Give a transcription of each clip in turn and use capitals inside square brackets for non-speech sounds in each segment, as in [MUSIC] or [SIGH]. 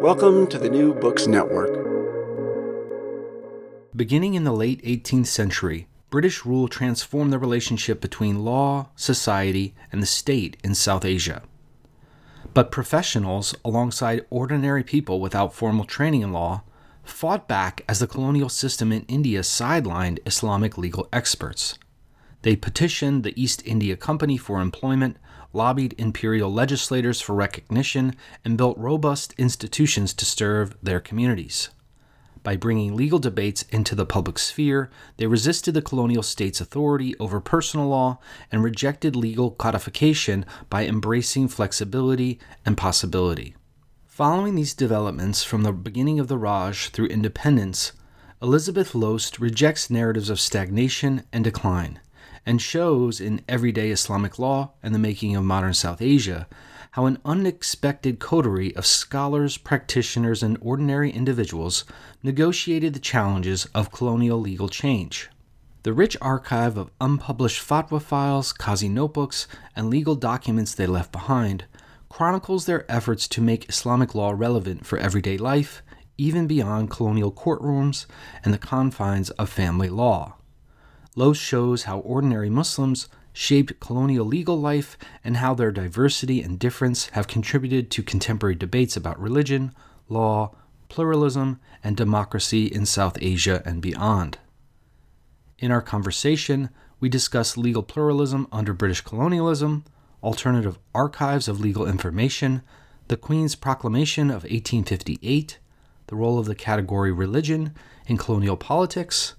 Welcome to the New Books Network. Beginning in the late 18th century, British rule transformed the relationship between law, society, and the state in South Asia. But professionals, alongside ordinary people without formal training in law, fought back as the colonial system in India sidelined Islamic legal experts. They petitioned the East India Company for employment, lobbied imperial legislators for recognition, and built robust institutions to serve their communities. By bringing legal debates into the public sphere, they resisted the colonial state's authority over personal law and rejected legal codification by embracing flexibility and possibility. Following these developments from the beginning of the Raj through independence, Elizabeth Lhost rejects narratives of stagnation and decline and shows in everyday Islamic law and the making of modern South Asia how an unexpected coterie of scholars, practitioners, and ordinary individuals negotiated the challenges of colonial legal change. The rich archive of unpublished fatwa files, Qazi notebooks, and legal documents they left behind chronicles their efforts to make Islamic law relevant for everyday life, even beyond colonial courtrooms and the confines of family law. Lhost shows how ordinary Muslims shaped colonial legal life and how their diversity and difference have contributed to contemporary debates about religion, law, pluralism, and democracy in South Asia and beyond. In our conversation, we discuss legal pluralism under British colonialism, alternative archives of legal information, the Queen's Proclamation of 1858, the role of the category religion in colonial politics,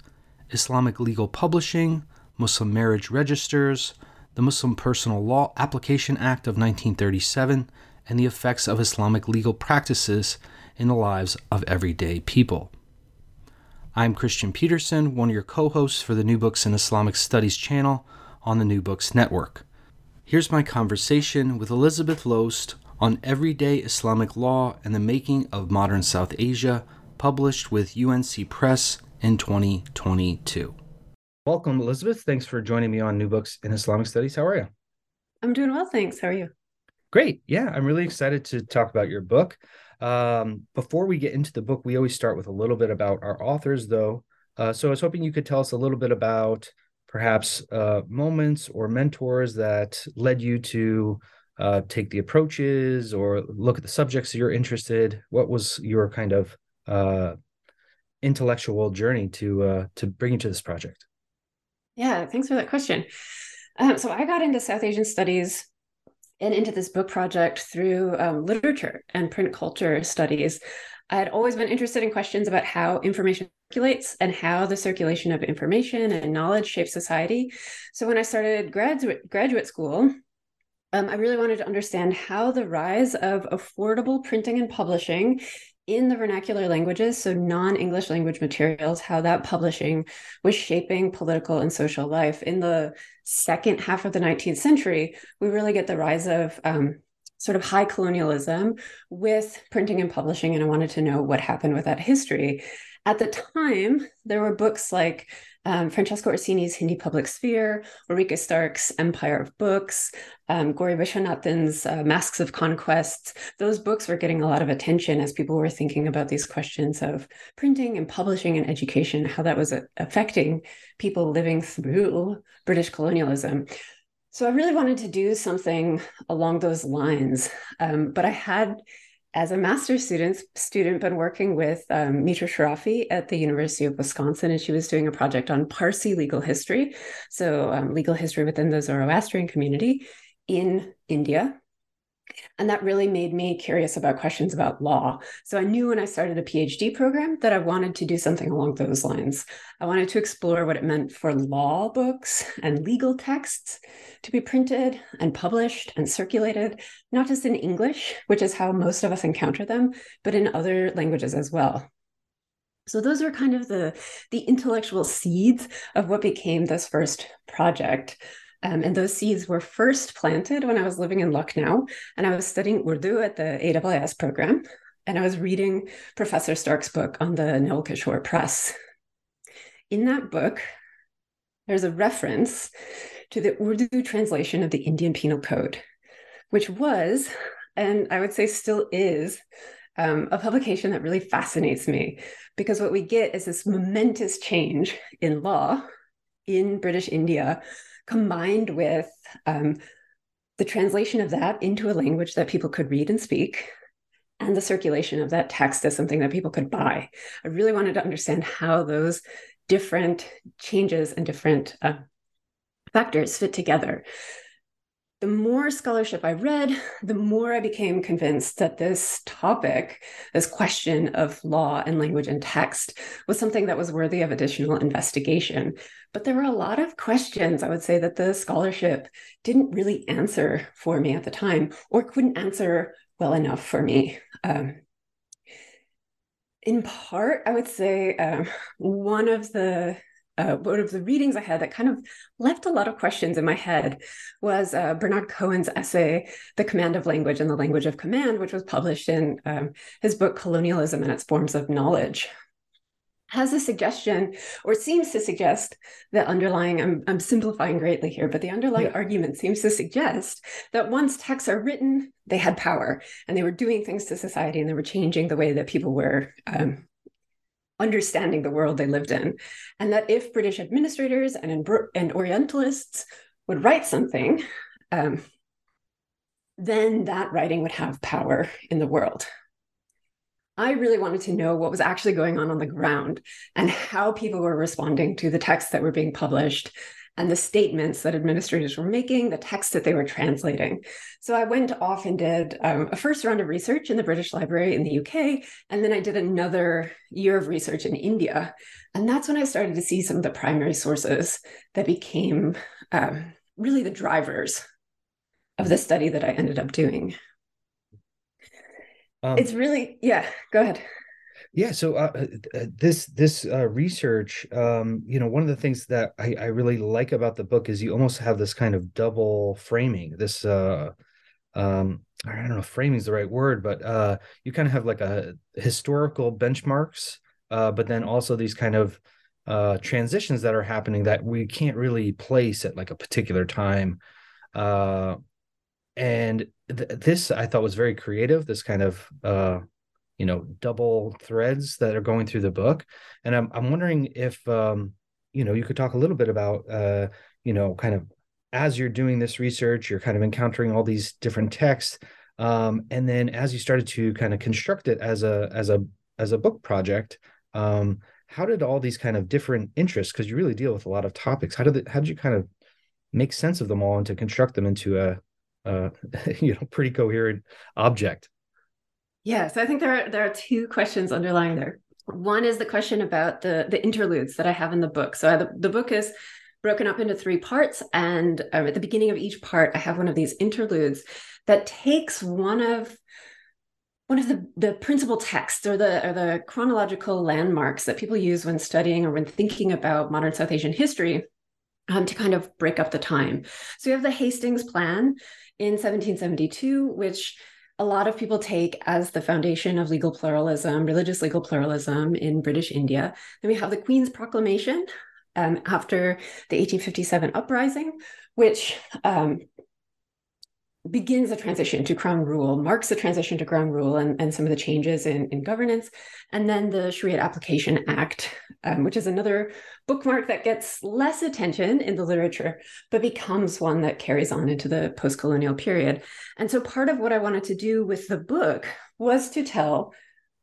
Islamic legal publishing, Muslim marriage registers, the Muslim Personal Law Application Act of 1937, and the effects of Islamic legal practices in the lives of everyday people. I'm Christian Peterson, one of your co hosts for the New Books in Islamic Studies channel on the New Books Network. Here's my conversation with Elizabeth Lhost on everyday Islamic law and the making of modern South Asia, published with UNC Press in 2022. Welcome, Elizabeth. Thanks for joining me on New Books in Islamic Studies. How are you? I'm doing well, thanks. How are you? Great. Yeah, I'm really excited to talk about your book. Um, before we get into the book, we always start with a little bit about our authors, though. Uh, so I was hoping you could tell us a little bit about perhaps uh, moments or mentors that led you to uh, take the approaches or look at the subjects you're interested. What was your kind of uh, intellectual journey to uh, to bring you to this project? Yeah, thanks for that question. Um, so I got into South Asian studies and into this book project through um, literature and print culture studies. I had always been interested in questions about how information circulates and how the circulation of information and knowledge shapes society. So when I started graduate graduate school, um, I really wanted to understand how the rise of affordable printing and publishing in the vernacular languages, so non English language materials, how that publishing was shaping political and social life. In the second half of the 19th century, we really get the rise of um, sort of high colonialism with printing and publishing, and I wanted to know what happened with that history. At the time, there were books like um, Francesca Orsini's Hindi Public Sphere, Ulrike Stark's Empire of Books, um, Gauri Viswanathan's uh, Masks of Conquests. Those books were getting a lot of attention as people were thinking about these questions of printing and publishing and education, how that was uh, affecting people living through British colonialism. So I really wanted to do something along those lines, um, but I had as a master's student, student been working with um, Mitra Sharafi at the University of Wisconsin, and she was doing a project on Parsi legal history, so um, legal history within the Zoroastrian community in India. And that really made me curious about questions about law. So I knew when I started a PhD program that I wanted to do something along those lines. I wanted to explore what it meant for law books and legal texts to be printed and published and circulated, not just in English, which is how most of us encounter them, but in other languages as well. So those are kind of the, the intellectual seeds of what became this first project. Um, and those seeds were first planted when I was living in Lucknow and I was studying Urdu at the AIIS program. And I was reading Professor Stark's book on the Naval Kishore Press. In that book, there's a reference to the Urdu translation of the Indian Penal Code, which was, and I would say still is, um, a publication that really fascinates me because what we get is this momentous change in law in British India combined with um, the translation of that into a language that people could read and speak and the circulation of that text as something that people could buy. I really wanted to understand how those different changes and different uh, factors fit together the more scholarship I read, [LAUGHS] the more I became convinced that this topic, this question of law and language and text, was something that was worthy of additional investigation. But there were a lot of questions I would say that the scholarship didn't really answer for me at the time, or couldn't answer well enough for me. Um, in part, I would say um, one of the uh, one of the readings I had that kind of left a lot of questions in my head was uh, Bernard Cohn's essay, The Command of Language and the Language of Command, which was published in um, his book, Colonialism and Its Forms of Knowledge. Has a suggestion, or seems to suggest, that underlying, I'm, I'm simplifying greatly here, but the underlying yeah. argument seems to suggest that once texts are written, they had power and they were doing things to society and they were changing the way that people were um, understanding the world they lived in. And that if British administrators and, and Orientalists would write something, um, then that writing would have power in the world. I really wanted to know what was actually going on on the ground and how people were responding to the texts that were being published and the statements that administrators were making, the text that they were translating. So I went off and did um, a first round of research in the British Library in the UK, and then I did another year of research in India. And that's when I started to see some of the primary sources that became um, really the drivers of the study that I ended up doing. Um, it's really, yeah, go ahead. Yeah, so uh, uh, this this uh, research, um, you know, one of the things that I, I, really like about the book is you almost have this kind of double framing. This, uh, um, I don't know, framing is the right word, but uh, you kind of have like a historical benchmarks, uh, but then also these kind of uh, transitions that are happening that we can't really place at like a particular time. Uh, and th- this I thought was very creative. This kind of uh, you know double threads that are going through the book. And i'm, I'm wondering if um, you know you could talk a little bit about uh, you know kind of as you're doing this research you're kind of encountering all these different texts um, and then as you started to kind of construct it as a as a as a book project um, how did all these kind of different interests because you really deal with a lot of topics how did it, how did you kind of make sense of them all and to construct them into a, a [LAUGHS] you know pretty coherent object yeah, so I think there are there are two questions underlying there. One is the question about the the interludes that I have in the book. So I, the, the book is broken up into three parts, and um, at the beginning of each part, I have one of these interludes that takes one of one of the, the principal texts or the or the chronological landmarks that people use when studying or when thinking about modern South Asian history um, to kind of break up the time. So you have the Hastings Plan in 1772, which a lot of people take as the foundation of legal pluralism, religious legal pluralism in British India. Then we have the Queen's Proclamation um, after the 1857 uprising, which um, begins the transition to crown rule, marks the transition to crown rule and, and some of the changes in, in governance. And then the Sharia Application Act, um, which is another bookmark that gets less attention in the literature, but becomes one that carries on into the post colonial period. And so part of what I wanted to do with the book was to tell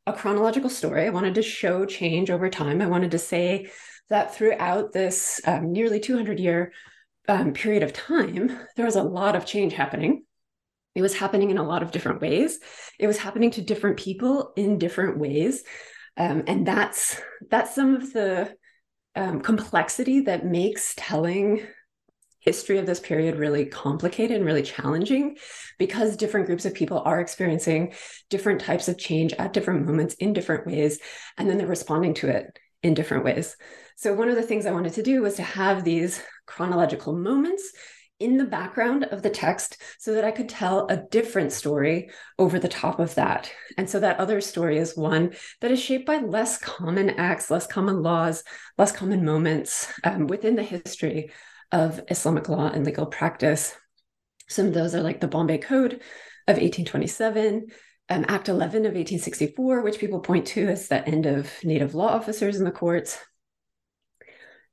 a chronological story. I wanted to show change over time. I wanted to say that throughout this um, nearly 200 year um, period of time, there was a lot of change happening. It was happening in a lot of different ways. It was happening to different people in different ways, um, and that's that's some of the um, complexity that makes telling history of this period really complicated and really challenging because different groups of people are experiencing different types of change at different moments in different ways and then they're responding to it in different ways so one of the things i wanted to do was to have these chronological moments in the background of the text so that I could tell a different story over the top of that. And so that other story is one that is shaped by less common acts, less common laws, less common moments um, within the history of Islamic law and legal practice. Some of those are like the Bombay Code of 1827. Um, Act 11 of 1864, which people point to as the end of native law officers in the courts,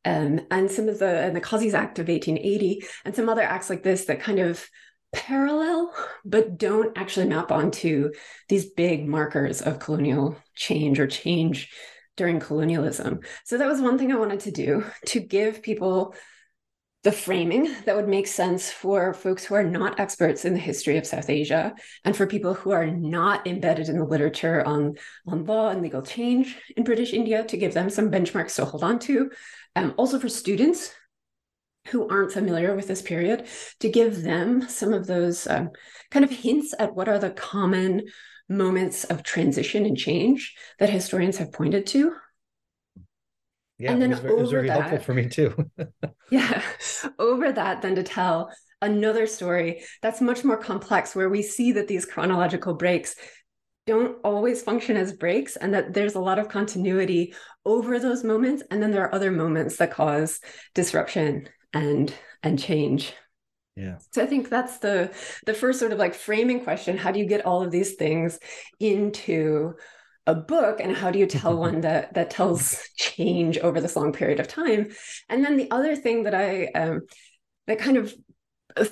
um, and some of the and the Qazi's Act of 1880 and some other acts like this that kind of parallel but don't actually map onto these big markers of colonial change or change during colonialism. So that was one thing I wanted to do to give people the framing that would make sense for folks who are not experts in the history of South Asia and for people who are not embedded in the literature on, on law and legal change in British India to give them some benchmarks to hold on to um, also for students who aren't familiar with this period, to give them some of those um, kind of hints at what are the common moments of transition and change that historians have pointed to. Yeah, and then it was, over it was very that, helpful for me too. [LAUGHS] [LAUGHS] yeah, over that, then to tell another story that's much more complex, where we see that these chronological breaks don't always function as breaks and that there's a lot of continuity over those moments and then there are other moments that cause disruption and and change. Yeah. So i think that's the the first sort of like framing question. How do you get all of these things into a book and how do you tell [LAUGHS] one that that tells change over this long period of time? And then the other thing that i um, that kind of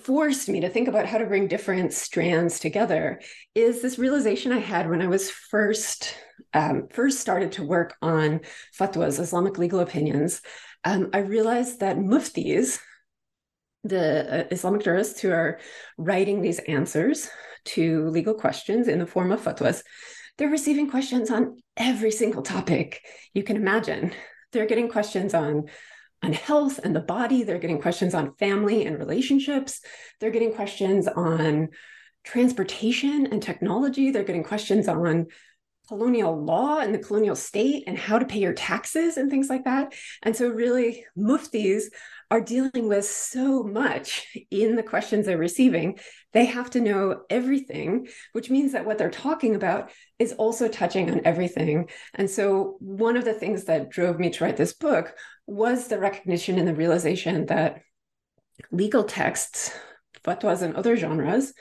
forced me to think about how to bring different strands together is this realization I had when I was first um, first started to work on fatwas, Islamic legal opinions. Um, I realized that muftis, the uh, Islamic jurists who are writing these answers to legal questions in the form of fatwas, they're receiving questions on every single topic you can imagine. They're getting questions on on health and the body. They're getting questions on family and relationships. They're getting questions on transportation and technology. They're getting questions on colonial law and the colonial state and how to pay your taxes and things like that. And so, really, muftis are dealing with so much in the questions they're receiving. They have to know everything, which means that what they're talking about is also touching on everything. And so, one of the things that drove me to write this book was the recognition and the realization that legal texts, fatwas, and other genres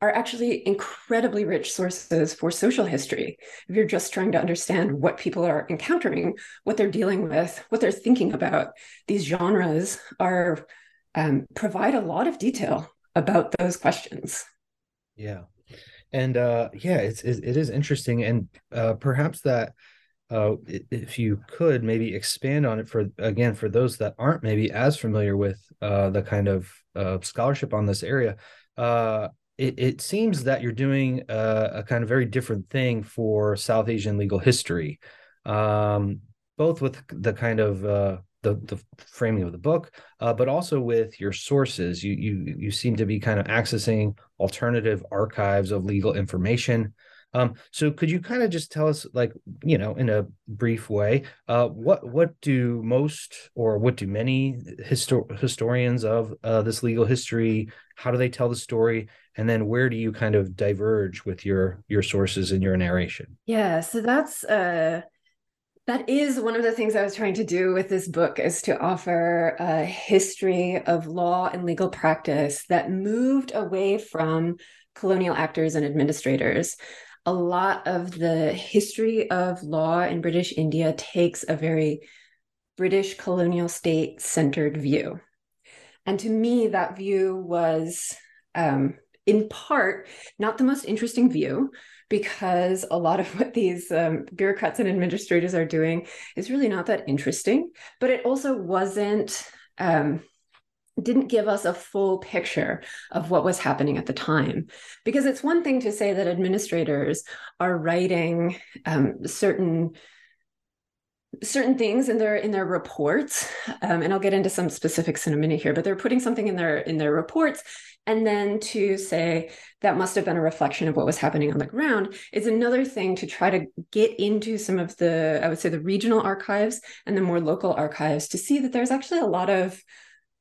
are actually incredibly rich sources for social history. If you're just trying to understand what people are encountering, what they're dealing with, what they're thinking about, these genres are um, provide a lot of detail about those questions. Yeah, and uh, yeah, it's it, it is interesting, and uh, perhaps that uh, if you could maybe expand on it for again for those that aren't maybe as familiar with uh, the kind of uh, scholarship on this area uh, it, it seems that you're doing a, a, kind of very different thing for South Asian legal history, um, both with the kind of uh, the the framing of the book, uh, but also with your sources. You you you seem to be kind of accessing alternative archives of legal information. Um, so could you kind of just tell us, like, you know, in a brief way, uh, what what do most or what do many histor- historians of uh, this legal history? How do they tell the story, and then where do you kind of diverge with your your sources and your narration? Yeah, so that's uh, that is one of the things I was trying to do with this book is to offer a history of law and legal practice that moved away from colonial actors and administrators a lot of the history of law in British India takes a very British colonial state centered view. And to me, that view was, um, in part, not the most interesting view because a lot of [LAUGHS] what these um, bureaucrats and administrators are doing is really not that interesting. But it also wasn't. Um, didn't give us a full picture of what was happening at the time because it's one thing to say that administrators are writing um, certain certain things in their in their reports um, and i'll get into some specifics in a minute here but they're putting something in their in their reports and then to say that must have been a reflection of what was happening on the ground is another thing to try to get into some of the i would say the regional archives and the more local archives to see that there's actually a lot of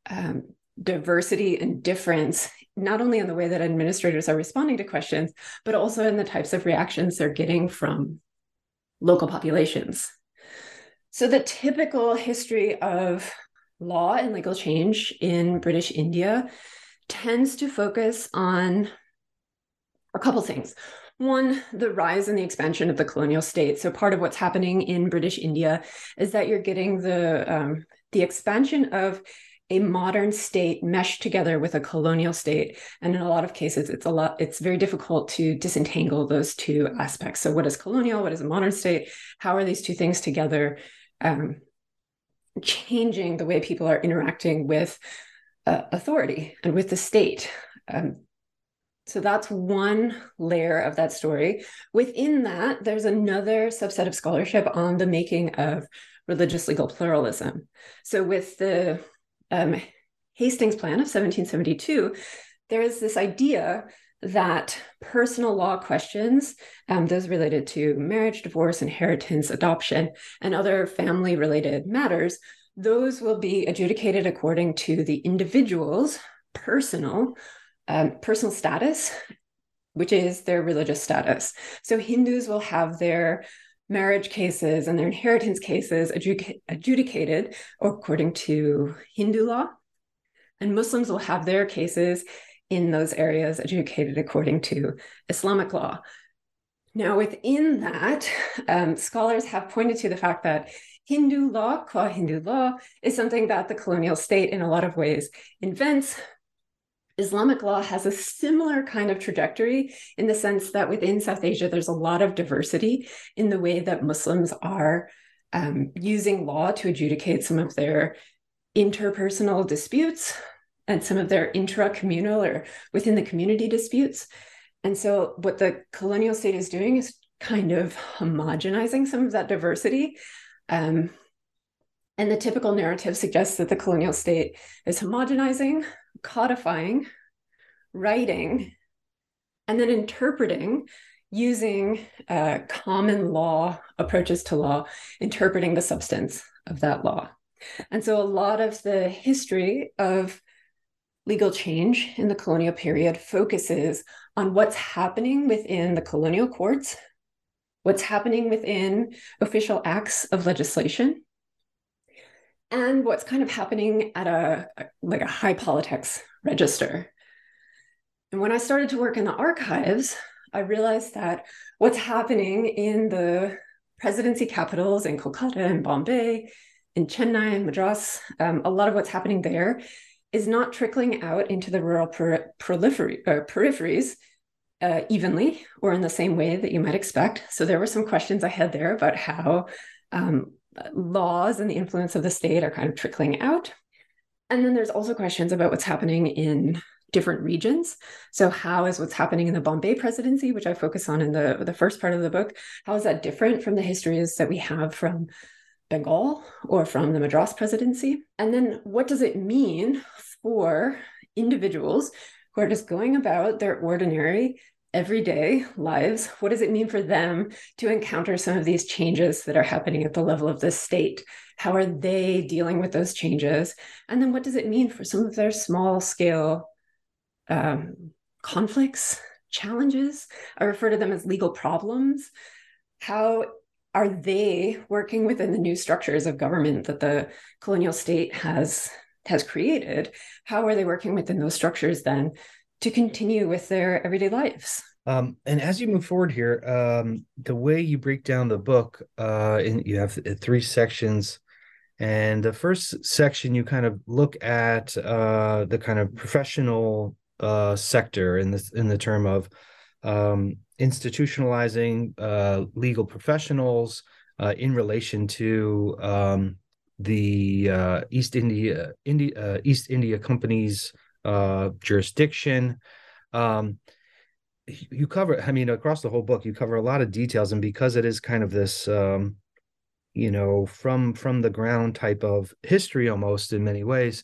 um, diversity and difference, not only in the way that administrators are responding to questions, but also in the types of reactions they're getting from local populations. So, the typical history of law and legal change in British India tends to focus on a couple things. One, the rise and the expansion of the colonial state. So part of what's happening in British India is that you're getting the um, the expansion of a modern state meshed together with a colonial state. And in a lot of cases it's a lot it's very difficult to disentangle those two aspects. So what is colonial? What is a modern state? How are these two things together um, changing the way people are interacting with uh, authority and with the state um, so that's one layer of that story. Within that, there's another subset of scholarship on the making of religious legal pluralism. So, with the um, Hastings Plan of 1772, there is this idea that personal law questions, um, those related to marriage, divorce, inheritance, adoption, and other family related matters, those will be adjudicated according to the individual's personal um, personal status, which is their religious status. So Hindus will have their marriage cases and their inheritance cases adjudic- adjudicated according to Hindu law, and Muslims will have their cases in those areas adjudicated according to Islamic law. Now, within that, um, scholars have pointed to the fact that Hindu law, qua Hindu law, is something that the colonial state in a lot of ways invents, Islamic law has a similar kind of trajectory in the sense that within South Asia, there's a lot of diversity in the way that Muslims are um, using law to adjudicate some of their interpersonal disputes and some of their intra-communal or within the community disputes. And so, what the colonial state is doing is kind of homogenizing some of that diversity. Um, and the typical narrative suggests that the colonial state is homogenizing codifying, writing, and then interpreting using uh, common law approaches to law, interpreting the substance of that law. And so a lot of the history of legal change in the colonial period focuses on what's happening within the colonial courts, what's happening within official acts of legislation, and what's kind of happening at a, like a high politics register. And when I started to work in the archives, I realized that what's happening in the presidency capitals in Kolkata and Bombay, in Chennai and Madras, um, a lot of what's happening there is not trickling out into the rural per- peripheries uh, evenly or in the same way that you might expect. So there were some questions I had there about how um, laws and the influence of the state are kind of trickling out. And then there's also questions about what's happening in different regions. So, how is what's happening in the Bombay presidency, which I focus on in the, the first part of the book, how is that different from the histories that we have from Bengal or from the Madras presidency? And then what does it mean for individuals who are just going about their ordinary everyday lives. What does it mean for them to encounter some of these changes that are happening at the level of the state? How are they dealing with those changes? And then what does it mean for some of their small scale um, conflicts, challenges? I refer to them as legal problems. How are they working within the new structures of government that the colonial state has has created? How are they working within those structures then to continue with their everyday lives? Um, and as you move forward here, um, the way you break down the book, uh, you have three sections. And the first section, you kind of look at uh, the kind of professional uh, sector in this in the term of um, institutionalizing uh, legal professionals uh, in relation to um, the uh, East India India uh, East India Company's uh, jurisdiction. Um, you cover, I mean, across the whole book, you cover a lot of details, and because it is kind of this, um, you know, from from the ground type of history almost in many ways,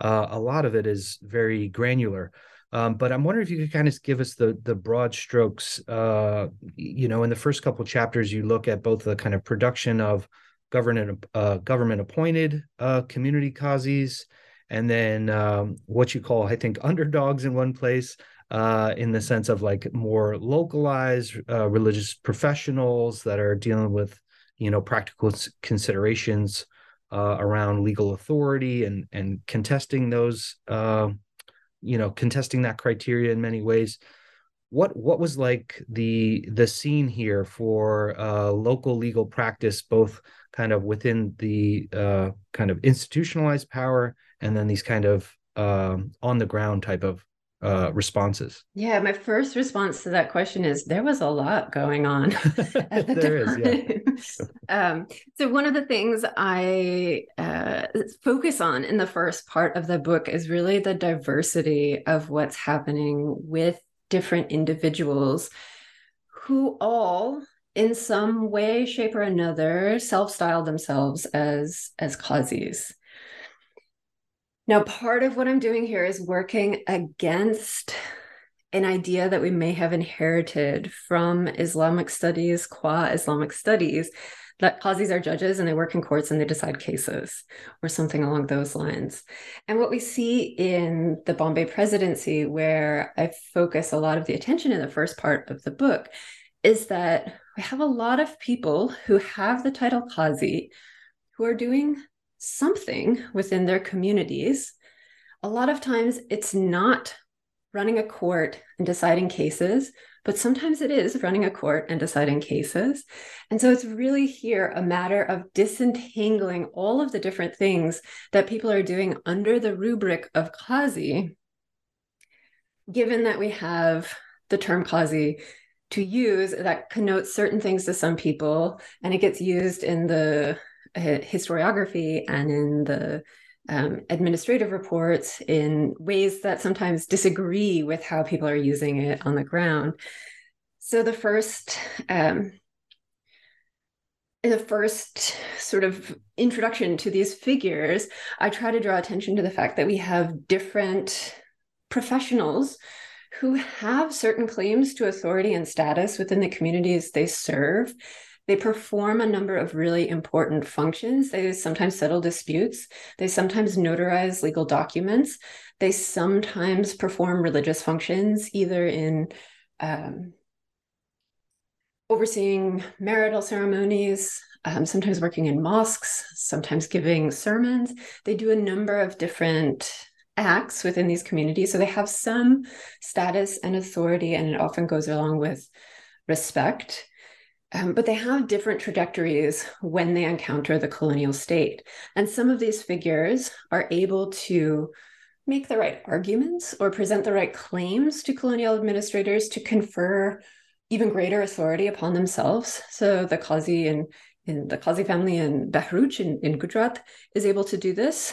uh, a lot of it is very granular. Um, but I'm wondering if you could kind of give us the the broad strokes. Uh, you know, in the first couple chapters, you look at both the kind of production of government uh, government appointed uh, community qazis, and then um, what you call, I think, underdogs in one place. Uh, in the sense of like more localized uh, religious professionals that are dealing with, you know, practical considerations uh, around legal authority and and contesting those you know contesting that criteria in many ways. What what was like the the scene here for uh, local legal practice both kind of within the uh, kind of institutionalized power and then these kind of um, on the ground type of uh, responses? Yeah, my first response to that question is there was a lot going on. [LAUGHS] at the there is, yeah. [LAUGHS] um, so one of the things I uh, focus on in the first part of the book is really the diversity of what's happening with different individuals who all in some way shape or another self-style themselves as as qazis now, part of what I'm doing here is working against an idea that we may have inherited from Islamic studies, qua Islamic studies, that qazis are judges and they work in courts and they decide cases or something along those lines. And what we see in the Bombay presidency, where I focus a lot of the attention in the first part of the book, is that we have a lot of people who have the title qazi who are doing something within their communities. A lot of times it's not running a court and deciding cases, but sometimes it is running a court and deciding cases. And so it's really here a matter of disentangling all of the different things that people are doing under the rubric of Qazi, given that we have the term Qazi to use that connotes certain things to some people, and it gets used in the historiography and in the um, administrative reports in ways that sometimes disagree with how people are using it on the ground. So the first um, in the first sort of introduction to these figures, I try to draw attention to the fact that we have different professionals who have certain claims to authority and status within the communities they serve they perform a number of really important functions. They sometimes settle disputes. They sometimes notarize legal documents. They sometimes perform religious functions, either in um, overseeing marital ceremonies, um, sometimes working in mosques, sometimes giving sermons. They do a number of different acts within these communities. So they have some status and authority, and it often goes along with respect. Um, but they have different trajectories when they encounter the colonial state. And some of these figures are able to make the right arguments or present the right claims to colonial administrators to confer even greater authority upon themselves. So the Qazi in, in the Qazi family in Bharuch in, in Gujarat is able to do this.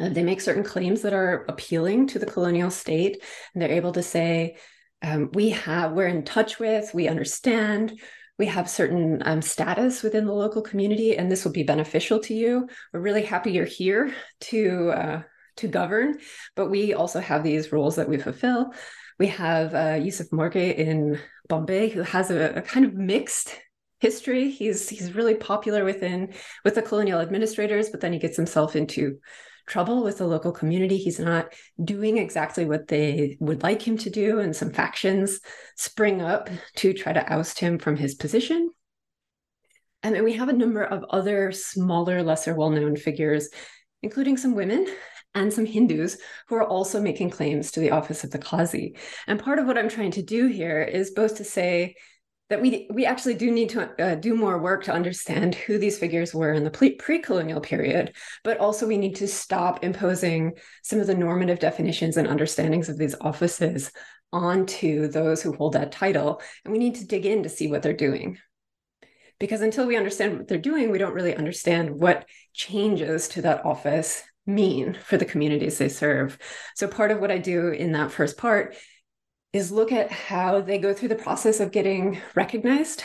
Uh, they make certain claims that are appealing to the colonial state, and they're able to say, um, "We have, we're in touch with, we understand, we have certain um, status within the local community, and this will be beneficial to you. We're really happy you're here to uh, to govern, but we also have these roles that we fulfill. We have uh, Yusuf Morghe in Bombay, who has a, a kind of mixed history. He's he's really popular within with the colonial administrators, but then he gets himself into trouble with the local community. He's not doing exactly what they would like him to do, and some factions spring up to try to oust him from his position. And then we have a number of other smaller, lesser well known figures, including some women and some Hindus who are also making claims to the office of the Qazi. And part of what I'm trying to do here is both to say, that we we actually do need to uh, do more work to understand who these figures were in the pre-colonial period but also we need to stop imposing some of the normative definitions and understandings of these offices onto those who hold that title. And we need to dig in to see what they're doing. Because until we understand what they're doing we don't really understand what changes to that office mean for the communities they serve. So part of what i do in that first part is look at how they go through the process of getting recognized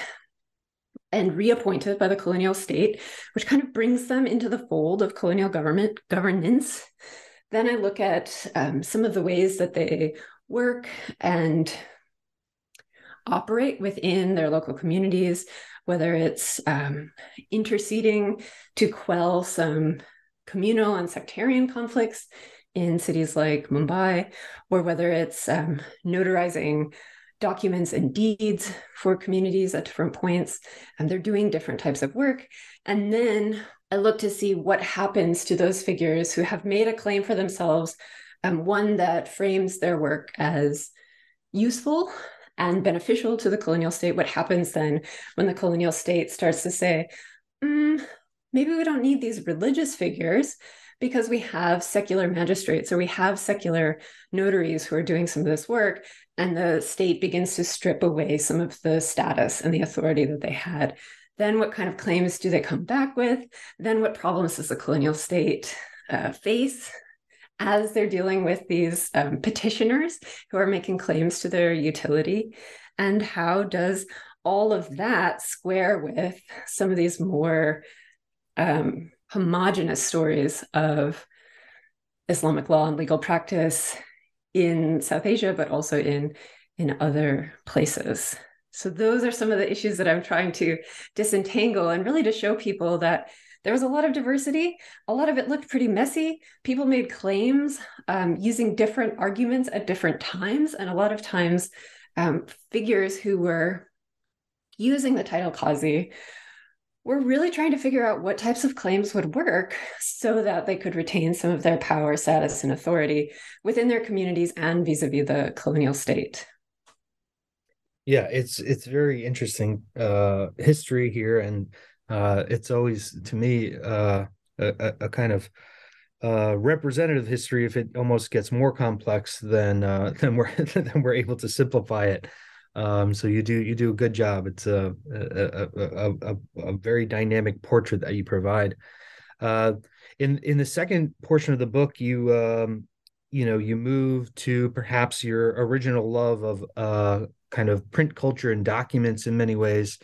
and reappointed by the colonial state, which kind of brings them into the fold of colonial government governance. Then I look at um, some of the ways that they work and operate within their local communities, whether it's um, interceding to quell some communal and sectarian conflicts in cities like Mumbai, or whether it's um, notarizing documents and deeds for communities at different points. And they're doing different types of work. And then I look to see what happens to those figures who have made a claim for themselves, um, one that frames their work as useful and beneficial to the colonial state. What happens then when the colonial state starts to say, mm, maybe we don't need these religious figures because we have secular magistrates or we have secular notaries who are doing some of this work and the state begins to strip away some of the status and the authority that they had then what kind of claims do they come back with? Then what problems does the colonial state uh, face as they're dealing with these um, petitioners who are making claims to their utility? And how does all of that square with some of these more um, homogenous stories of Islamic law and legal practice in South Asia, but also in in other places. So those are some of the issues that I'm trying to disentangle and really to show people that there was a lot of diversity. A lot of it looked pretty messy. People made claims um, using different arguments at different times, and a lot of times um, figures who were using the title Qazi we're really trying to figure out what types of claims would work so that they could retain some of their power, status, and authority within their communities and vis-a-vis the colonial state. Yeah, it's it's very interesting uh, history here, and uh, it's always to me uh, a, a, kind of uh, representative history. If it almost gets more complex than uh, [LAUGHS] than we're [LAUGHS] than we're able to simplify it. Um, so you do you do a good job. It's a a, a, a, a very dynamic portrait that you provide. Uh, in in the second portion of the book, you um, you know you move to perhaps your original love of uh, kind of print culture and documents in many ways.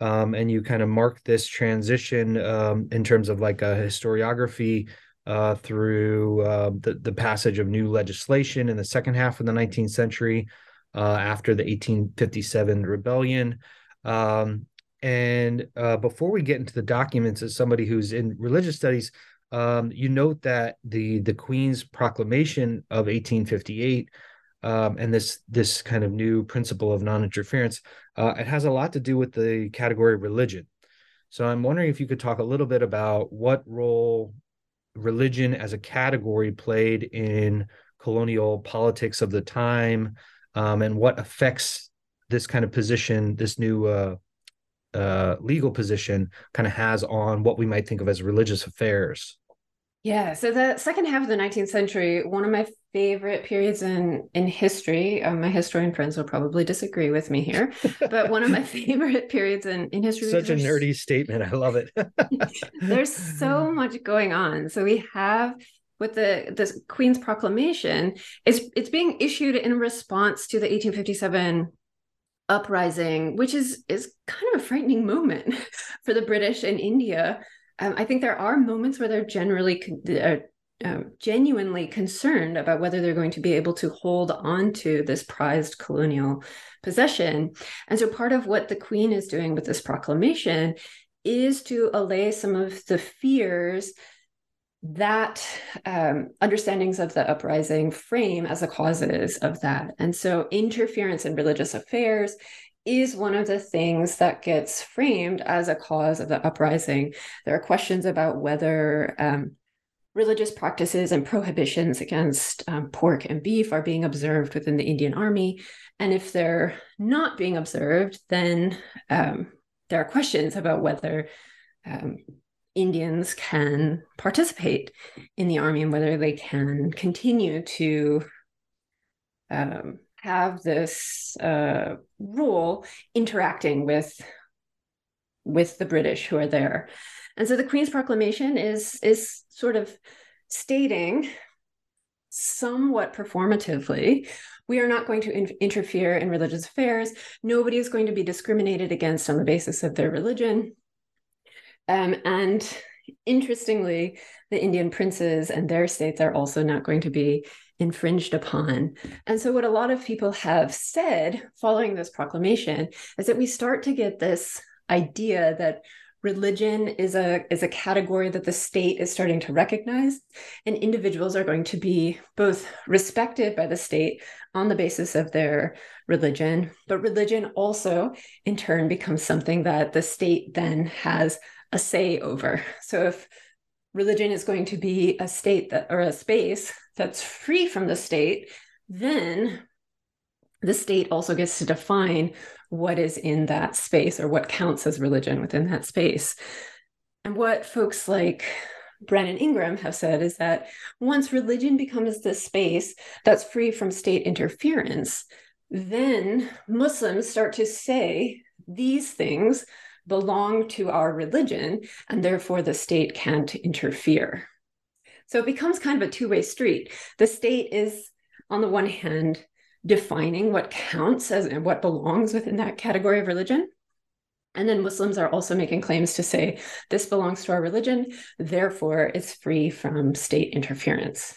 Um, and you kind of mark this transition um, in terms of like a historiography uh, through uh, the, the passage of new legislation in the second half of the 19th century, uh, after the 1857 rebellion. Um, and uh, before we get into the documents, as somebody who's in religious studies, um, you note that the the Queen's proclamation of 1858 um, and this this kind of new principle of non-interference, uh, it has a lot to do with the category religion. So I'm wondering if you could talk a little bit about what role religion as a category played in colonial politics of the time, um, and what affects this kind of position, this new uh, uh, legal position, kind of has on what we might think of as religious affairs. Yeah, so the second half of the 19th century, one of my favorite periods in in history. Um, my historian friends will probably disagree with me here, but one of my [LAUGHS] favorite periods in in history. Such a nerdy statement. I love it. [LAUGHS] there's so [LAUGHS] much going on. So we have with the the Queen's proclamation is it's being issued in response to the 1857 uprising, which is is kind of a frightening moment [LAUGHS] for the British in India. Um, I think there are moments where they're generally uh, um, genuinely concerned about whether they're going to be able to hold on to this prized colonial possession. And so, part of what the Queen is doing with this proclamation is to allay some of the fears that um, understandings of the uprising frame as the causes of that. And so, interference in religious affairs is one of the things that gets framed as a cause of the uprising. There are questions about whether um, religious practices and prohibitions against um, pork and beef are being observed within the Indian Army. And if they're not being observed, then um, there are questions about whether um, Indians can participate in the army and whether they can continue to um, have this uh, role interacting with with the British who are there. And so the Queen's Proclamation is is sort of stating somewhat performatively we are not going to in- interfere in religious affairs. Nobody is going to be discriminated against on the basis of their religion. Um, and interestingly, the Indian princes and their states are also not going to be infringed upon. And so, what a lot of people have said following this proclamation is that we start to get this idea that religion is a is a category that the state is starting to recognize and individuals are going to be both respected by the state on the basis of their religion but religion also in turn becomes something that the state then has a say over so if religion is going to be a state that or a space that's free from the state then the state also gets to define what is in that space or what counts as religion within that space. And what folks like Brannon Ingram have said is that once religion becomes this space that's free from state interference, then Muslims start to say these things belong to our religion, and therefore the state can't interfere. So it becomes kind of a two way street. The state is, on the one hand, defining what counts as and what belongs within that category of religion. And then Muslims are also making claims to say this belongs to our religion, therefore it's free from state interference.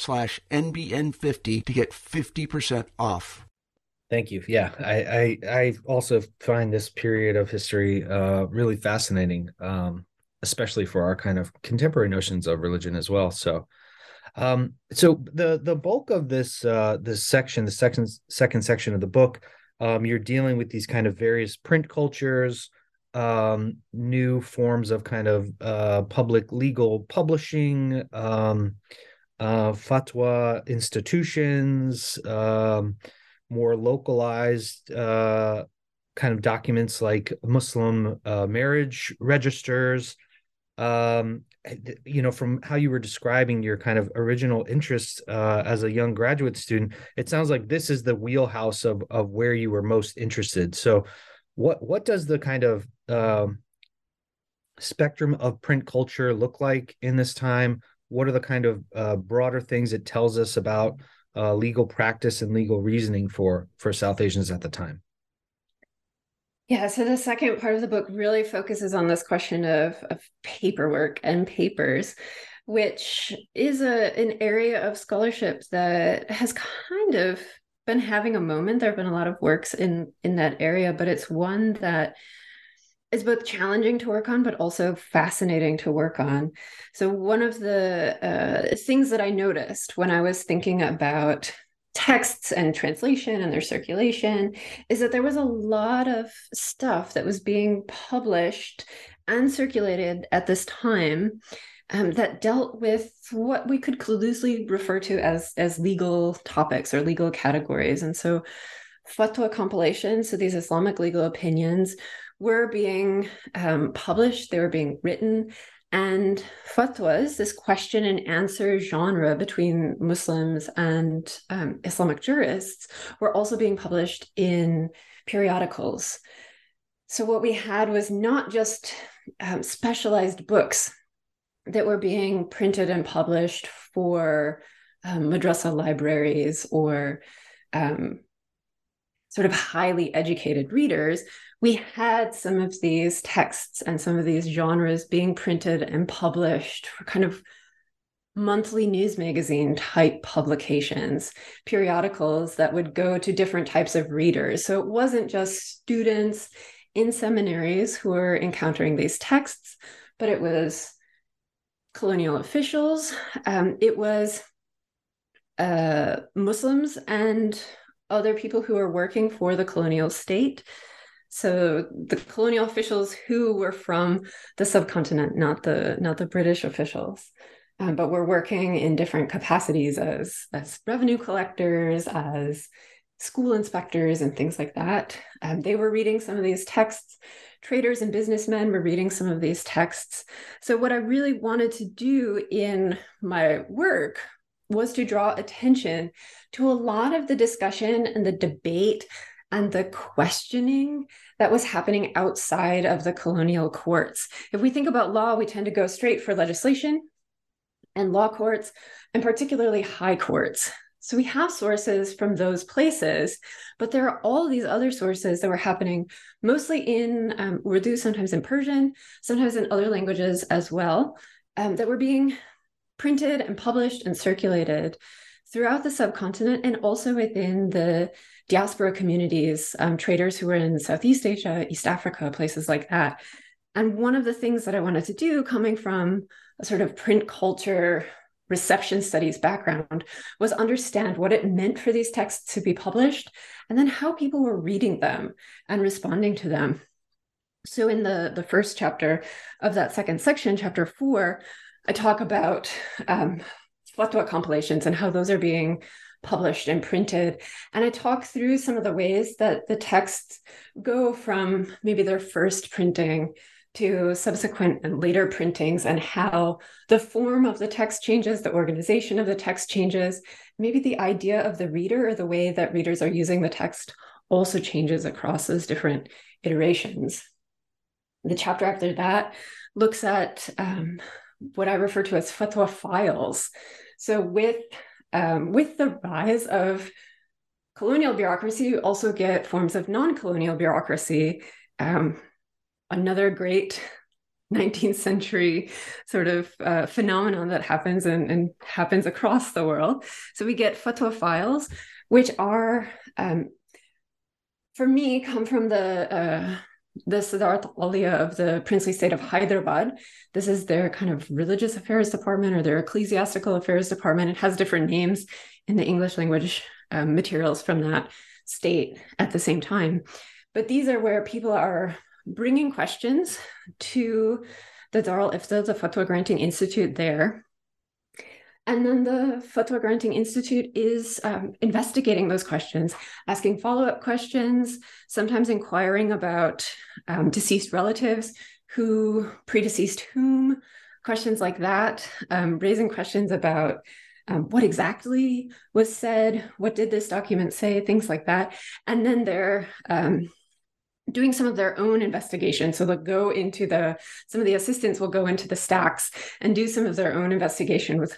slash NBN50 to get 50% off. Thank you. Yeah, I, I, I also find this period of history uh, really fascinating, um, especially for our kind of contemporary notions of religion as well. So, um, so the the bulk of this uh, this section, the second second section of the book, um, you're dealing with these kind of various print cultures, um, new forms of kind of uh, public legal publishing. Um, uh, fatwa institutions, um, more localized uh, kind of documents like Muslim uh, marriage registers. Um, you know, from how you were describing your kind of original interests uh, as a young graduate student, it sounds like this is the wheelhouse of of where you were most interested. So, what what does the kind of um, spectrum of print culture look like in this time? What are the kind of uh, broader things it tells us about uh, legal practice and legal reasoning for for South Asians at the time? Yeah, so the second part of the book really focuses on this question of, of paperwork and papers, which is a an area of scholarship that has kind of been having a moment. There have been a lot of works in in that area, but it's one that is both challenging to work on, but also fascinating to work on. So, one of the uh, things that I noticed when I was thinking about texts and translation and their circulation is that there was a lot of stuff that was being published and circulated at this time um, that dealt with what we could loosely refer to as as legal topics or legal categories and so fatwa compilations so these islamic legal opinions were being um, published they were being written and fatwas, this question and answer genre between Muslims and um, Islamic jurists, were also being published in periodicals. So, what we had was not just um, specialized books that were being printed and published for um, madrasa libraries or um, sort of highly educated readers, we had some of these texts and some of these genres being printed and published for kind of monthly news magazine type publications, periodicals that would go to different types of readers. So it wasn't just students in seminaries who were encountering these texts, but it was colonial officials, um, it was uh, Muslims and other people who were working for the colonial state so the colonial officials who were from the subcontinent, not the not the British officials, um, but were working in different capacities as as revenue collectors, as school inspectors, and things like that. Um, they were reading some of these texts. Traders and businessmen were reading some of these texts. So what I really wanted to do in my work was to draw attention to a lot of the discussion and the debate and the questioning that was happening outside of the colonial courts. If we think about law, we tend to go straight for legislation and law courts, and particularly high courts. So we have sources from those places, but there are all these other sources that were happening mostly in um, Urdu, sometimes in Persian, sometimes in other languages as well, um, that were being printed and published and circulated throughout the subcontinent and also within the diaspora communities, um, traders who were in Southeast Asia, East Africa, places like that. And one of the things that I wanted to do, coming from a sort of print culture reception studies background, was understand what it meant for these texts to be published and then how people were reading them and responding to them. So, in the, the first chapter of that second section, chapter four, I talk about um, fatwa compilations and how those are being published and printed. And I talk through some of the ways that the texts go from maybe their first printing to subsequent and later printings and how the form of the text changes, the organization of the text changes, maybe the idea of the reader or the way that readers are using the text also changes across those different iterations. The chapter after that looks at um, what I refer to as fatwa files. So with um, with the rise of colonial bureaucracy, you also get forms of non-colonial bureaucracy. Um, another great [LAUGHS] 19th century sort of uh, phenomenon that happens and, and, happens across the world. So we get fatwa files, which are, um, for me, come from the uh, the Sadarat al-Aliya of the princely state of Hyderabad. This is their kind of religious affairs department or their ecclesiastical affairs department. It has different names in the English language um, materials from that state at the same time. But these are where people are bringing questions to the Darul Ifta, the Fatwa Granting Institute there, and then the Fatwa Granting Institute is um, investigating those questions, asking follow up questions, sometimes inquiring about um, deceased relatives, who predeceased whom, questions like that, um, raising questions about um, what exactly was said, what did this document say, things like that. And then they're um, doing some of their own investigation. So they'll go into the, some of the assistants will go into the stacks and do some of their own investigation with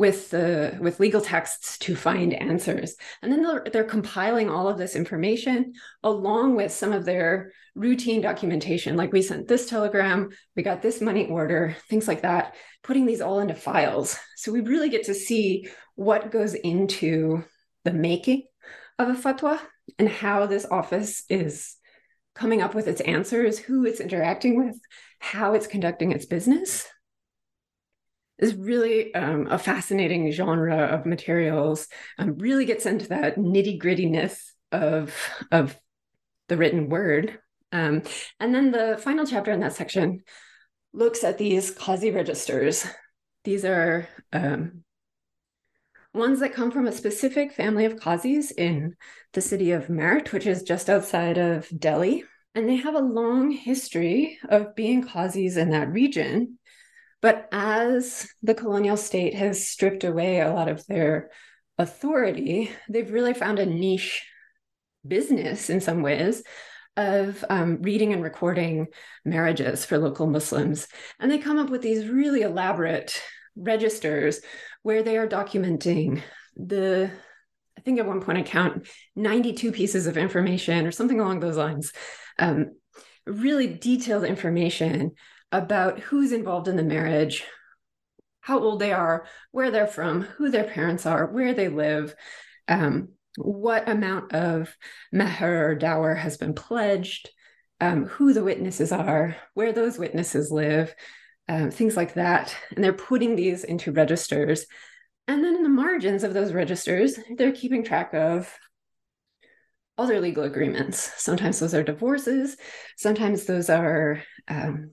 with the with legal texts to find answers. And then they're, they're compiling all of this information along with some of their routine documentation. Like we sent this telegram we got this money order things like that putting these all into files. So we really get to see what goes into the making of a fatwa and how this office is coming up with its answers, who it's interacting with, how it's conducting its business is really um, a fascinating genre of materials. Um, really gets into that nitty grittiness of of the written word. Um, and then the final chapter in that section looks at these qazi registers. These are um, ones that come from a specific family of qazis in the city of Meerut, which is just outside of Delhi. And they have a long history of being qazis in that region. But as the colonial state has stripped away a lot of their authority, they've really found a niche business in some ways of um, reading and recording marriages for local Muslims. And they come up with these really elaborate registers where they are documenting the, I think at one point I count 92 pieces of information or something along those lines, um, really detailed information about who's involved in the marriage, how old they are, where they're from, who their parents are, where they live, um, what amount of meher or dower has been pledged, um, who the witnesses are, where those witnesses live, um, things like that. And they're putting these into registers. And then in the margins of those registers, they're keeping track of other legal agreements. Sometimes those are divorces, sometimes those are um,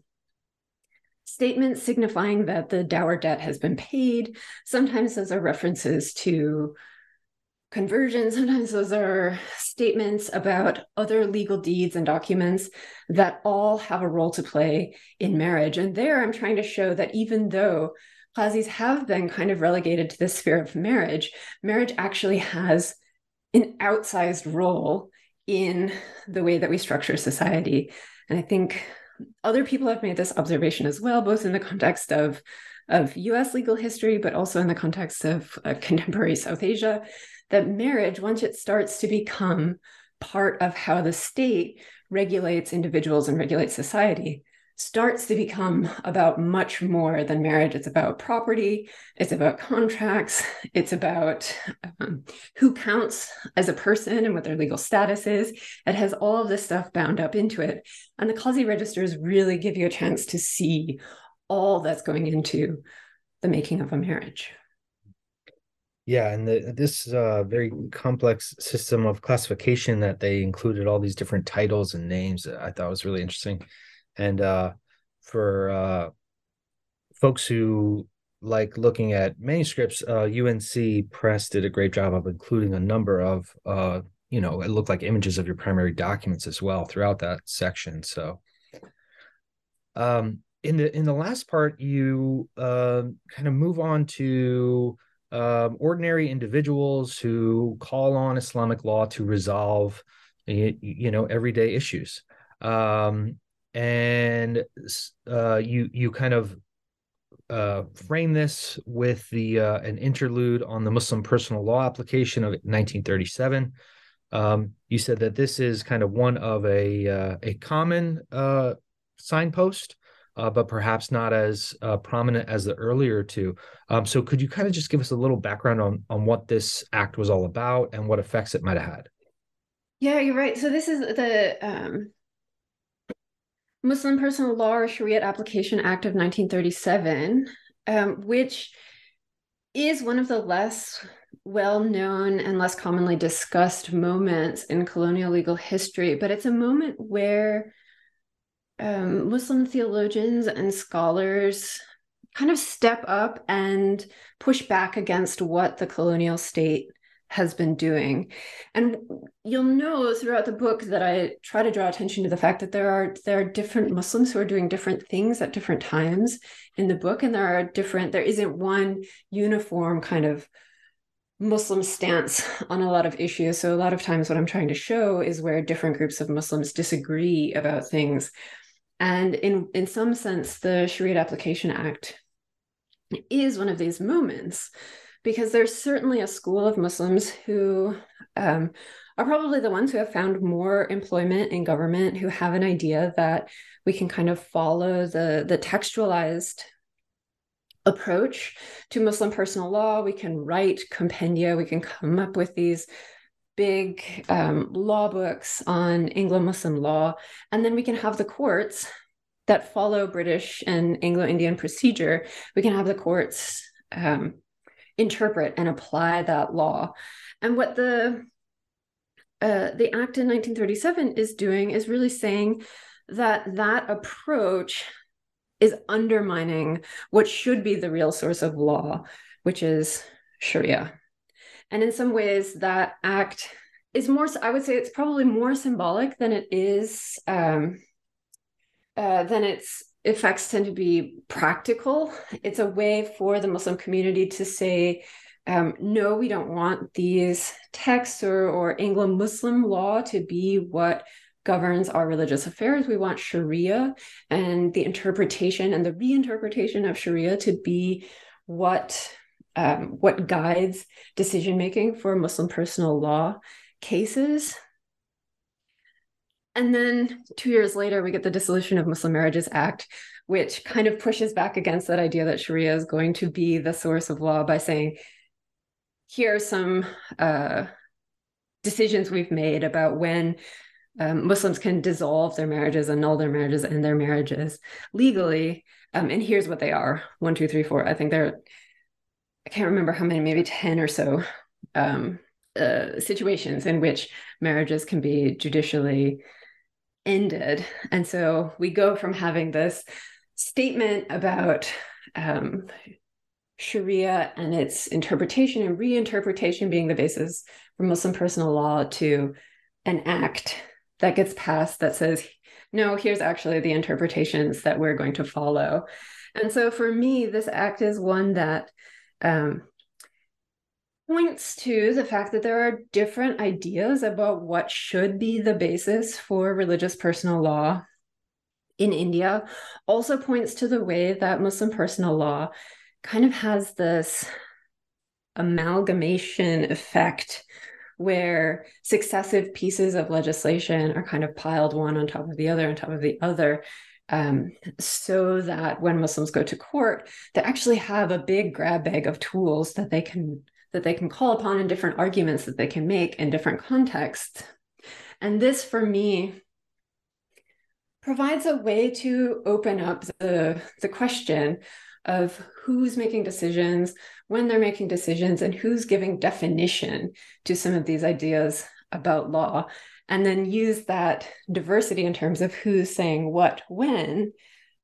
statements signifying that the dower debt has been paid. Sometimes those are references to conversion. Sometimes those are statements about other legal deeds and documents that all have a role to play in marriage. And there I'm trying to show that even though qazis have been kind of relegated to the sphere of marriage, marriage actually has an outsized role in the way that we structure society. And I think other people have made this observation as well, both in the context of, of US legal history, but also in the context of uh, contemporary South Asia, that marriage, once it starts to become part of how the state regulates individuals and regulates society, starts to become about much more than marriage. It's about property, it's about contracts, it's about um, who counts as a person and what their legal status is. It has all of this stuff bound up into it. And the Qazi registers really give you a chance to see all that's going into the making of a marriage. Yeah, and the, this uh, very complex system of classification that they included all these different titles and names, I thought was really interesting and uh, for uh, folks who like looking at manuscripts, uh, UNC Press did a great job of including a number of, uh, you know, it looked like images of your primary documents as well throughout that section. So, um, in the in the last part, you uh, kind of move on to um, ordinary individuals who call on Islamic law to resolve, you, you know, everyday issues. Um, and uh, you you kind of uh, frame this with the uh, an interlude on the Muslim personal law application of 1937. Um, you said that this is kind of one of a uh, a common uh, signpost, uh, but perhaps not as prominent as the earlier two. Um, so, could you kind of just give us a little background on on what this act was all about and what effects it might have had? Yeah, you're right. So this is the um, Muslim Personal Law or Shariat Application Act of 1937, um, which is one of the less well known and less commonly discussed moments in colonial legal history, but it's a moment where um, Muslim theologians and scholars kind of step up and push back against what the colonial state has been doing. And you'll know throughout the book that I try to draw attention to the fact that there are there are different Muslims who are doing different things at different times in the book, and there are different. There isn't one uniform kind of Muslim stance [LAUGHS] on a lot of issues. So a lot of times, what I'm trying to show is where different groups of Muslims disagree about things. And in in some sense, the Sharia Application Act is one of these moments because there's certainly a school of Muslims who um, are probably the ones who have found more employment in government, who have an idea that we can kind of follow the, the textualized approach to Muslim personal law. We can write compendia, we can come up with these big um, law books on Anglo Muslim law. And then we can have the courts that follow British and Anglo Indian procedure. We can have the courts um, interpret and apply that law. And what the uh, the act in 1937 is doing is really saying that that approach is undermining what should be the real source of law, which is Sharia. And in some ways, that act is more, I would say it's probably more symbolic than it is, um, uh, than its effects tend to be practical. It's a way for the Muslim community to say, um, no, we don't want these texts or, or Anglo Muslim law to be what governs our religious affairs. We want Sharia and the interpretation and the reinterpretation of Sharia to be what um, what guides decision making for Muslim personal law cases. And then two years later, we get the Dissolution of Muslim Marriages Act, which kind of pushes back against that idea that Sharia is going to be the source of law by saying, here are some uh, decisions we've made about when um, Muslims can dissolve their marriages, annul their marriages, and their marriages legally. Um, and here's what they are one, two, three, four. I think they're I can't remember how many, maybe 10 or so um, uh, situations in which marriages can be judicially ended. And so we go from having this statement about um, Sharia and its interpretation and reinterpretation being the basis for Muslim personal law to an act that gets passed that says, no, here's actually the interpretations that we're going to follow. And so for me, this act is one that um, points to the fact that there are different ideas about what should be the basis for religious personal law in India, also points to the way that Muslim personal law kind of has this amalgamation effect where successive pieces of legislation are kind of piled one on top of the other on top of the other um, so that when Muslims go to court, they actually have a big grab bag of tools that they can that they can call upon in different arguments that they can make in different contexts. And this, for me, provides a way to open up the, the question of who's making decisions, when they're making decisions, and who's giving definition to some of these ideas about law and then use that diversity in terms of who's saying what when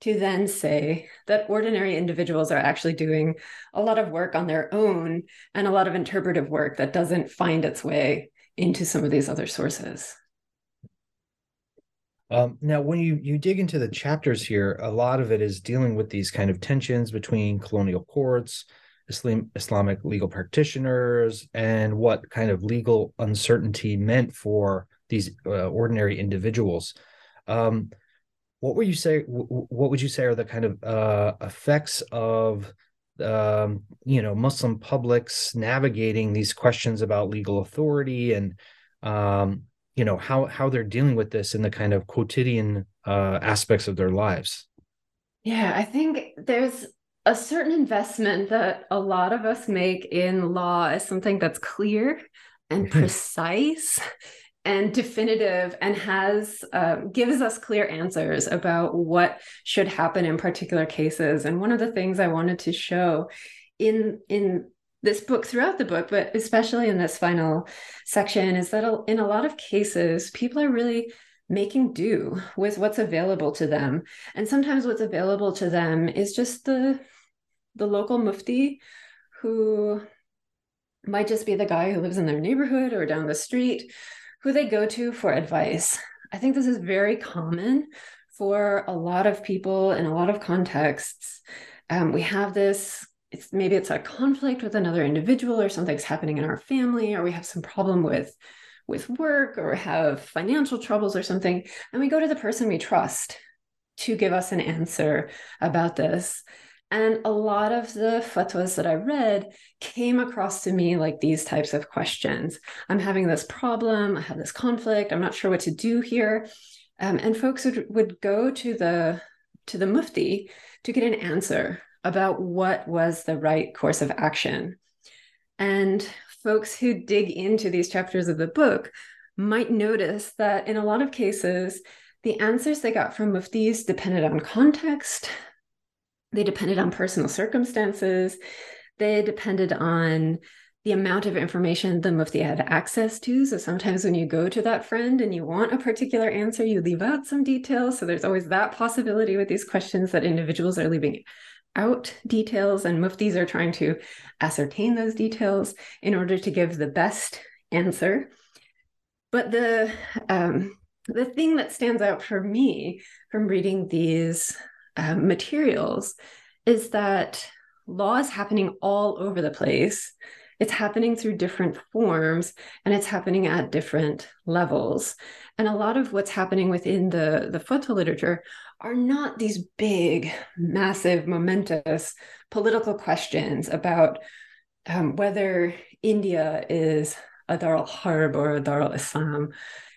to then say that ordinary individuals are actually doing a lot of work on their own and a lot of interpretive work that doesn't find its way into some of these other sources. Um, now, when you you dig into the chapters here, a lot of it is dealing with these kind of tensions between colonial courts, Islam, Islamic legal practitioners, and what kind of legal uncertainty meant for these uh, ordinary individuals. Um, what would you say? what would you say are the kind of uh, effects of um, you know Muslim publics navigating these questions about legal authority and um, you know how how they're dealing with this in the kind of quotidian uh, aspects of their lives? Yeah, I think there's a certain investment that a lot of us make in law is something that's clear and mm-hmm. precise and definitive and has uh, gives us clear answers about what should happen in particular cases. And one of the things i wanted to show in in this book throughout the book but especially in this final section is that in a lot of cases people are really making do with what's available to them. And sometimes what's available to them is just the the local mufti who might just be the guy who lives in their neighborhood or down the street who they go to for advice. I think this is very common for a lot of people in a lot of contexts. Um, we have this, it's maybe it's a conflict with another individual or something's happening in our family, or we have some problem with with work or have financial troubles or something, and we go to the person we trust to give us an answer about this. And a lot of the fatwas that I read came across to me like these types of questions. I'm having this problem, I have this conflict, I'm not sure what to do here. Um, and folks would, would go to the to the mufti to get an answer about what was the right course of action. And folks who dig into these chapters of the book might notice that in a lot of cases, the answers they got from muftis depended on context, they depended on personal circumstances, they depended on the amount of information the mufti had access to. So sometimes when you go to that friend and you want a particular answer, you leave out some details. So there's always that possibility with these questions that individuals are leaving out details and muftis are trying to ascertain those details in order to give the best answer. But the um, the thing that stands out for me from reading these um, materials is that law is happening all over the place. It's happening through different forms and it's happening at different levels. And a lot of what's happening within the, the fatwa literature are not these big, massive, momentous political questions about um, whether India is a Dar al Harb or a Dar al Islam.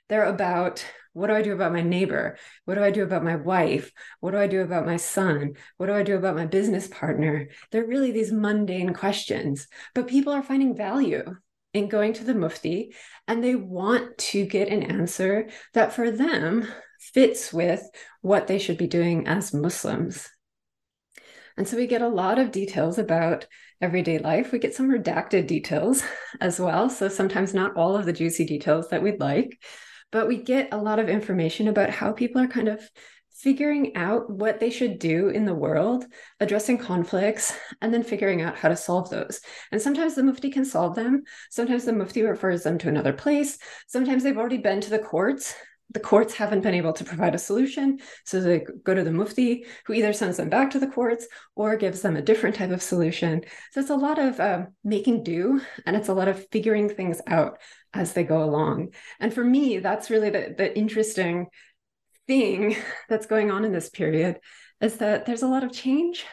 They're about what do I do about my neighbor? What do I do about my wife? What do I do about my son? What do I do about my business partner? They're really these mundane questions, but people are finding value in going to the mufti and they want to get an answer that for them fits with what they should be doing as Muslims. And so we get a lot of details about everyday life. We get some redacted details [LAUGHS] as well. So sometimes not all of the juicy details that we'd like but we get a lot of information about how people are kind of figuring out what they should do in the world, addressing conflicts, and then figuring out how to solve those. And sometimes the Mufti can solve them. Sometimes the Mufti refers them to another place. Sometimes they've already been to the courts. The courts haven't been able to provide a solution. So they go to the Mufti, who either sends them back to the courts or gives them a different type of solution. So it's a lot of uh, making do and it's a lot of figuring things out as they go along. And for me, that's really the, the interesting thing [LAUGHS] that's going on in this period is that there's a lot of change,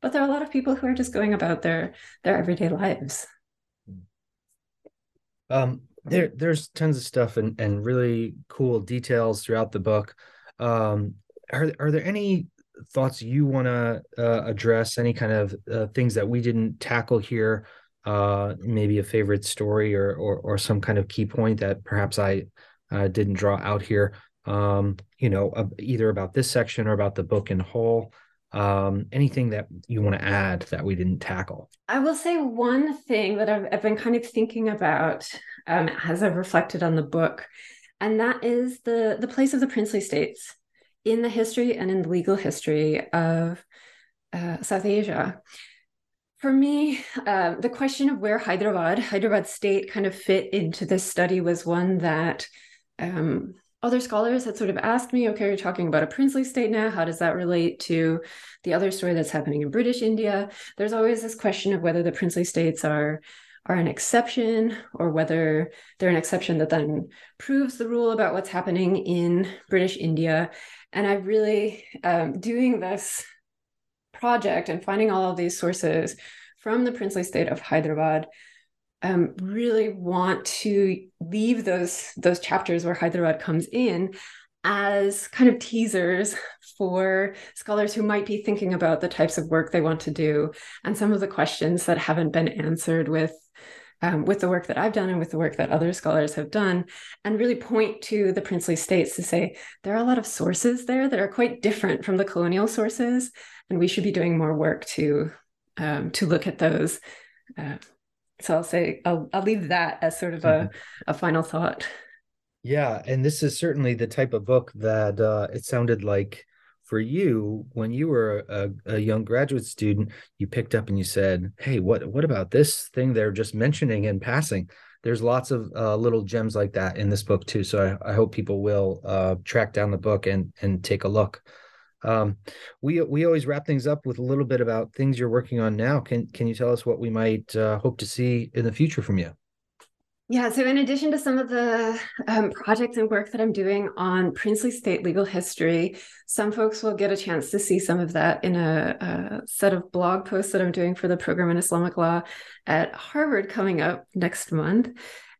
but there are a lot of people who are just going about their their everyday lives. Um, there there's tons of stuff and, and really cool details throughout the book. Um, are are there any thoughts you want to uh, address? Any kind of uh, things that we didn't tackle here uh, maybe a favorite story or, or, or some kind of key point that perhaps I uh, didn't draw out here. Um, you know, uh, either about this section or about the book in whole. Um, anything that you want to add that we didn't tackle? I will say one thing that I've, I've been kind of thinking about um, as I've reflected on the book, and that is the the place of the princely states in the history and in the legal history of uh, South Asia for me, uh, the question of where Hyderabad, Hyderabad state kind of fit into this study was one that um, other scholars had sort of asked me, okay, you're talking about a princely state now. How does that relate to the other story that's happening in British India? There's always this question of whether the princely states are are an exception or whether they're an exception that then proves the rule about what's happening in British India. And I really um, doing this project and finding all of these sources from the princely state of Hyderabad um, really want to leave those those chapters where Hyderabad comes in as kind of teasers for scholars who might be thinking about the types of work they want to do and some of the questions that haven't been answered with um, with the work that I've done and with the work that other scholars have done, and really point to the princely states to say there are a lot of sources there that are quite different from the colonial sources, and we should be doing more work to um, to look at those. Uh, so I'll say I'll I'll leave that as sort of a, mm-hmm. a final thought. Yeah, and this is certainly the type of book that uh, it sounded like for you when you were a, a, young graduate student you picked up and you said hey what what about this thing they're just mentioning in passing there's lots of uh, little gems like that in this book too so i, I hope people will uh, track down the book and and take a look um, we we always wrap things up with a little bit about things you're working on now can can you tell us what we might uh, hope to see in the future from you yeah, so in addition to some of the um, projects and work that I'm doing on princely state legal history, some folks will get a chance to see some of that in a, a, set of blog posts that I'm doing for the program in Islamic law at Harvard coming up next month.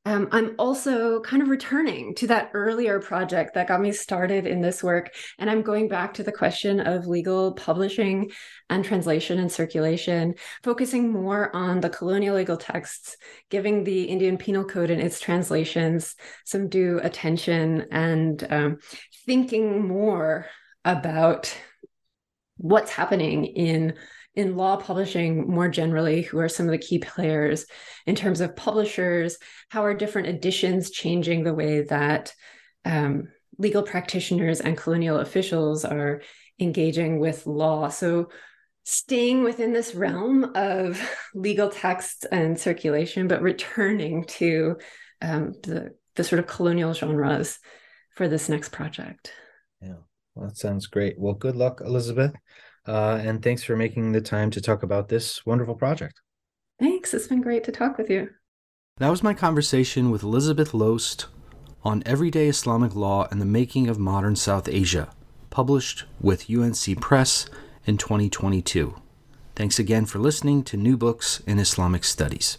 Um, I'm also kind of returning to that earlier project that got me started in this work. And I'm going back to the question of legal publishing and translation and circulation, focusing more on the colonial legal texts, giving the Indian Penal Code and its translations some due attention, and um, thinking more about what's happening in in law publishing more generally, who are some of the key players in terms of publishers? How are different editions changing the way that um, legal practitioners and colonial officials are engaging with law? So, staying within this realm of [LAUGHS] legal texts and circulation, but returning to um, the, the sort of colonial genres for this next project. Yeah, well, that sounds great. Well, good luck, Elizabeth. Uh, and thanks for making the time to talk about this wonderful project. Thanks. It's been great to talk with you. That was my conversation with Elizabeth Lhost on Everyday Islamic Law and the Making of Modern South Asia, published with UNC Press in 2022. Thanks again for listening to New Books in Islamic Studies.